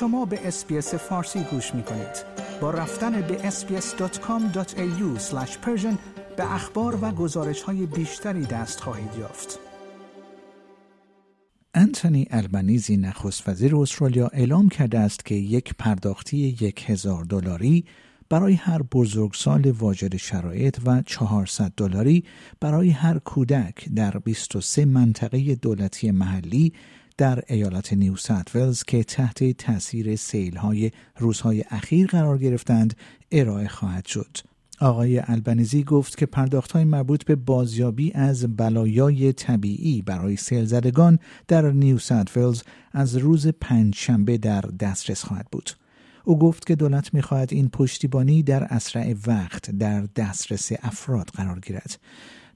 شما به اسپیس فارسی گوش می کنید. با رفتن به sbs.com.au به اخبار و گزارش های بیشتری دست خواهید یافت. انتونی البنیزی نخست وزیر استرالیا اعلام کرده است که یک پرداختی یک هزار دلاری برای هر بزرگسال واجد شرایط و 400 دلاری برای هر کودک در 23 منطقه دولتی محلی در ایالت نیو ولز که تحت تاثیر های روزهای اخیر قرار گرفتند ارائه خواهد شد. آقای البنیزی گفت که پرداخت های مربوط به بازیابی از بلایای طبیعی برای سیل زدگان در نیو ولز از روز پنج شنبه در دسترس خواهد بود. او گفت که دولت می‌خواهد این پشتیبانی در اسرع وقت در دسترس افراد قرار گیرد.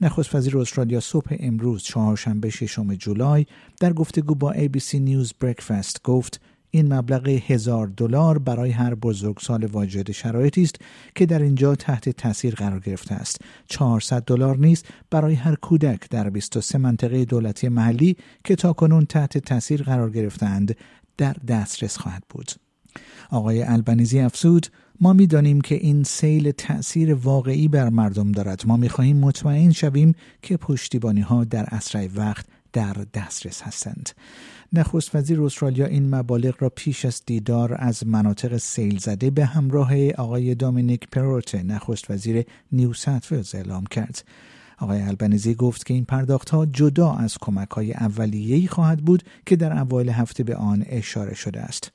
نخست وزیر استرالیا صبح امروز چهارشنبه ششم جولای در گفتگو با ABC نیوز بریکفست گفت این مبلغ هزار دلار برای هر بزرگسال واجد شرایطی است که در اینجا تحت تاثیر قرار گرفته است. 400 دلار نیز برای هر کودک در 23 منطقه دولتی محلی که تاکنون تحت تاثیر قرار گرفتند در دسترس خواهد بود. آقای البنیزی افزود ما می‌دانیم که این سیل تأثیر واقعی بر مردم دارد. ما می‌خواهیم مطمئن شویم که پشتیبانی ها در اسرع وقت در دسترس هستند. نخست وزیر استرالیا این مبالغ را پیش از دیدار از مناطق سیل زده به همراه آقای دامینیک پروت نخست وزیر نیو ساتفلز اعلام کرد. آقای البنیزی گفت که این پرداخت ها جدا از کمک های اولیه‌ای خواهد بود که در اوایل هفته به آن اشاره شده است.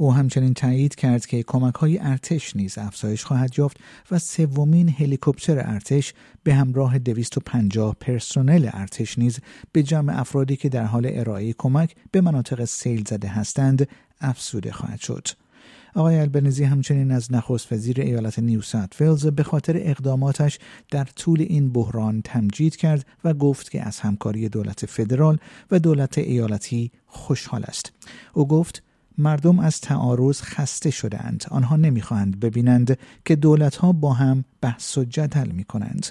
او همچنین تایید کرد که کمک های ارتش نیز افزایش خواهد یافت و سومین هلیکوپتر ارتش به همراه 250 پرسنل ارتش نیز به جمع افرادی که در حال ارائه کمک به مناطق سیل زده هستند افزوده خواهد شد. آقای البنزی همچنین از نخست وزیر ایالت نیو ساوت به خاطر اقداماتش در طول این بحران تمجید کرد و گفت که از همکاری دولت فدرال و دولت ایالتی خوشحال است. او گفت مردم از تعارض خسته شدند آنها نمی‌خواهند ببینند که دولتها با هم بحث و جدل می کنند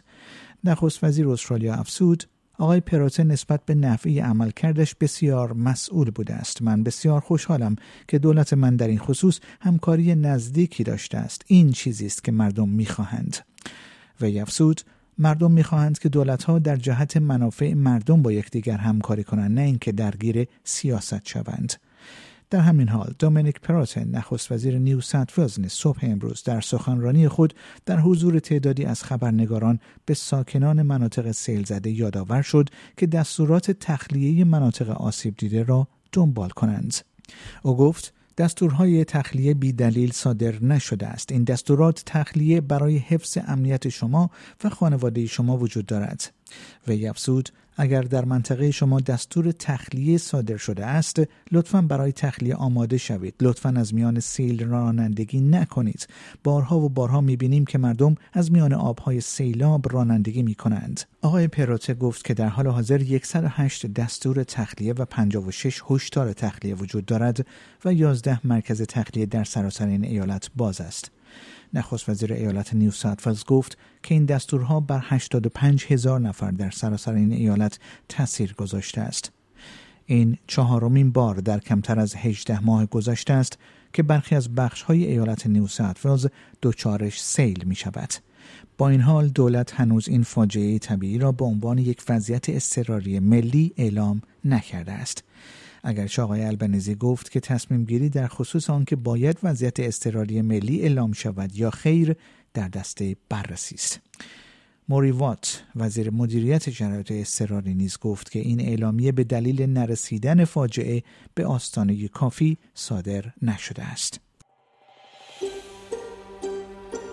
نخست وزیر استرالیا افسود آقای پراته نسبت به نحوه عملکردش بسیار مسئول بوده است. من بسیار خوشحالم که دولت من در این خصوص همکاری نزدیکی داشته است. این چیزی است که مردم می‌خواهند. و افسود مردم می‌خواهند که دولتها در جهت منافع مردم با یکدیگر همکاری کنند نه اینکه درگیر سیاست شوند. در همین حال دومینیک پراتن نخست وزیر نیو ساوت صبح امروز در سخنرانی خود در حضور تعدادی از خبرنگاران به ساکنان مناطق سیل زده یادآور شد که دستورات تخلیه مناطق آسیب دیده را دنبال کنند. او گفت دستورهای تخلیه بی دلیل صادر نشده است. این دستورات تخلیه برای حفظ امنیت شما و خانواده شما وجود دارد. و افزود اگر در منطقه شما دستور تخلیه صادر شده است لطفا برای تخلیه آماده شوید. لطفا از میان سیل رانندگی نکنید. بارها و بارها می‌بینیم که مردم از میان آبهای سیلاب رانندگی می‌کنند. آقای پروته گفت که در حال حاضر 108 دستور تخلیه و 56 هشدار تخلیه وجود دارد و 11 مرکز تخلیه در سراسر این ایالت باز است. نخست وزیر ایالت نیو ساوت گفت که این دستورها بر 85 هزار نفر در سراسر این ایالت تاثیر گذاشته است. این چهارمین بار در کمتر از 18 ماه گذشته است که برخی از بخش های ایالت نیو ساوت دچارش سیل می شود. با این حال دولت هنوز این فاجعه طبیعی را به عنوان یک وضعیت اضطراری ملی اعلام نکرده است. اگرچه آقای البنزی گفت که تصمیم گیری در خصوص آنکه باید وضعیت اضطراری ملی اعلام شود یا خیر در دست بررسی است موری وات وزیر مدیریت شرایط اضطراری نیز گفت که این اعلامیه به دلیل نرسیدن فاجعه به آستانه کافی صادر نشده است.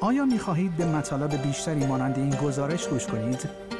آیا می خواهید به مطالب بیشتری مانند این گزارش گوش کنید؟